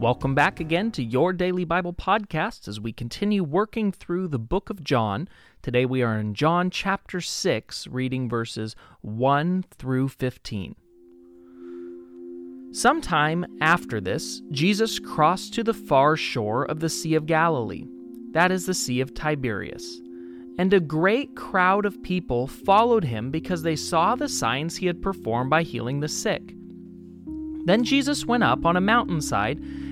Welcome back again to your Daily Bible Podcast as we continue working through the book of John. Today we are in John chapter 6, reading verses 1 through 15. Sometime after this, Jesus crossed to the far shore of the Sea of Galilee, that is the Sea of Tiberias. And a great crowd of people followed him because they saw the signs he had performed by healing the sick. Then Jesus went up on a mountainside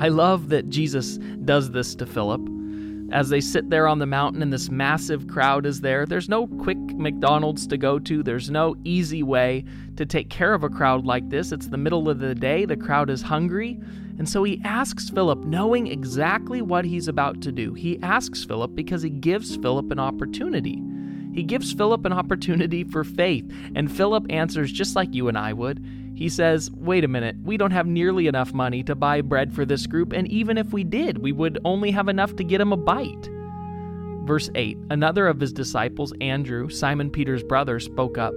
I love that Jesus does this to Philip. As they sit there on the mountain and this massive crowd is there, there's no quick McDonald's to go to. There's no easy way to take care of a crowd like this. It's the middle of the day, the crowd is hungry. And so he asks Philip, knowing exactly what he's about to do. He asks Philip because he gives Philip an opportunity. He gives Philip an opportunity for faith, and Philip answers just like you and I would. He says, Wait a minute, we don't have nearly enough money to buy bread for this group, and even if we did, we would only have enough to get him a bite. Verse 8 Another of his disciples, Andrew, Simon Peter's brother, spoke up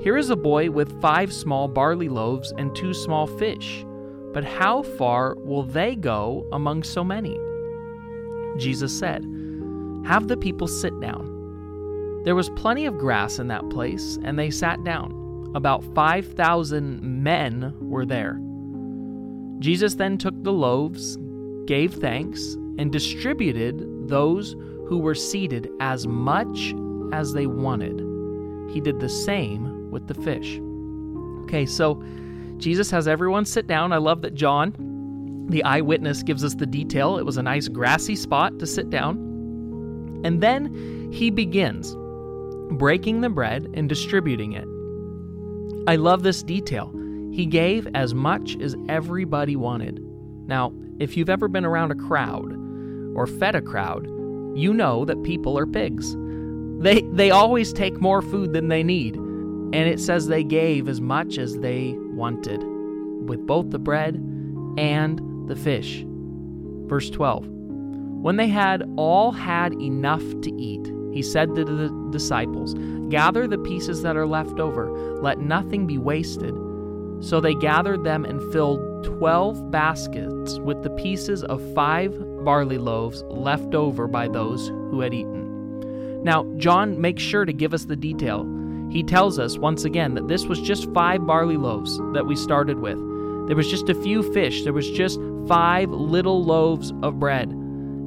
Here is a boy with five small barley loaves and two small fish, but how far will they go among so many? Jesus said, Have the people sit down. There was plenty of grass in that place, and they sat down. About 5,000 men were there. Jesus then took the loaves, gave thanks, and distributed those who were seated as much as they wanted. He did the same with the fish. Okay, so Jesus has everyone sit down. I love that John, the eyewitness, gives us the detail. It was a nice grassy spot to sit down. And then he begins breaking the bread and distributing it. I love this detail. He gave as much as everybody wanted. Now, if you've ever been around a crowd or fed a crowd, you know that people are pigs. They, they always take more food than they need, and it says they gave as much as they wanted, with both the bread and the fish. Verse 12 When they had all had enough to eat, he said to the disciples, Gather the pieces that are left over, let nothing be wasted. So they gathered them and filled twelve baskets with the pieces of five barley loaves left over by those who had eaten. Now, John makes sure to give us the detail. He tells us once again that this was just five barley loaves that we started with. There was just a few fish, there was just five little loaves of bread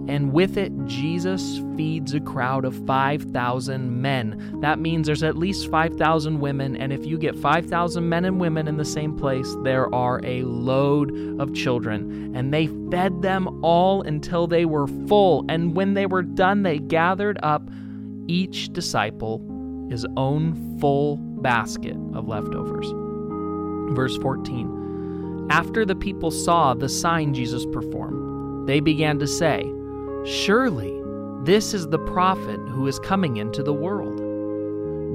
and with it, Jesus feeds a crowd of 5,000 men. That means there's at least 5,000 women, and if you get 5,000 men and women in the same place, there are a load of children. And they fed them all until they were full, and when they were done, they gathered up each disciple his own full basket of leftovers. Verse 14 After the people saw the sign Jesus performed, they began to say, Surely this is the prophet who is coming into the world.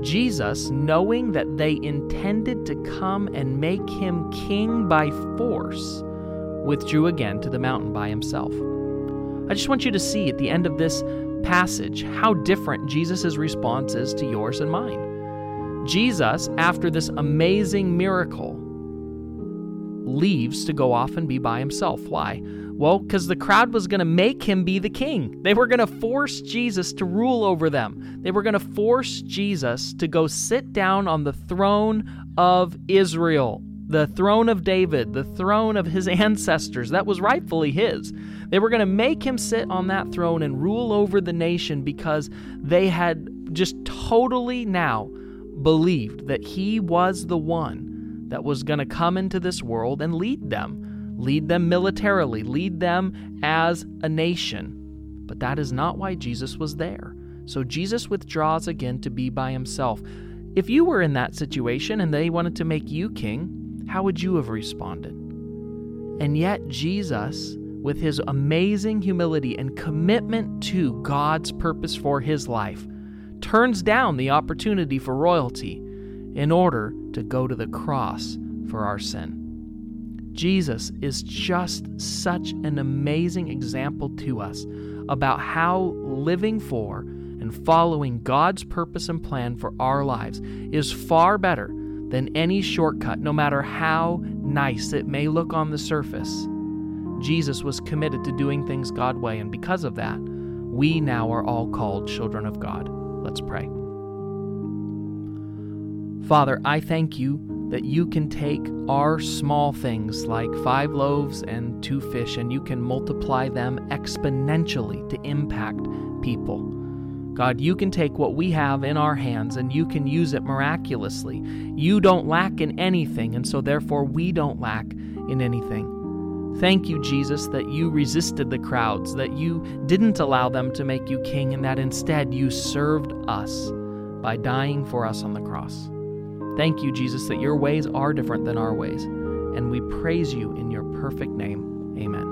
Jesus, knowing that they intended to come and make him king by force, withdrew again to the mountain by himself. I just want you to see at the end of this passage how different Jesus' response is to yours and mine. Jesus, after this amazing miracle, leaves to go off and be by himself. Why? Well, because the crowd was going to make him be the king. They were going to force Jesus to rule over them. They were going to force Jesus to go sit down on the throne of Israel. the throne of David, the throne of his ancestors that was rightfully his. They were going to make him sit on that throne and rule over the nation because they had just totally now believed that he was the one that was going to come into this world and lead them, lead them militarily, lead them as a nation. But that is not why Jesus was there. So Jesus withdraws again to be by himself. If you were in that situation and they wanted to make you king, how would you have responded? And yet, Jesus, with his amazing humility and commitment to God's purpose for his life, turns down the opportunity for royalty in order to go to the cross for our sin. Jesus is just such an amazing example to us about how living for and following God's purpose and plan for our lives is far better than any shortcut, no matter how nice it may look on the surface. Jesus was committed to doing things God's way, and because of that, we now are all called children of God. Let's pray. Father, I thank you that you can take our small things like five loaves and two fish and you can multiply them exponentially to impact people. God, you can take what we have in our hands and you can use it miraculously. You don't lack in anything, and so therefore we don't lack in anything. Thank you, Jesus, that you resisted the crowds, that you didn't allow them to make you king, and that instead you served us by dying for us on the cross. Thank you, Jesus, that your ways are different than our ways, and we praise you in your perfect name. Amen.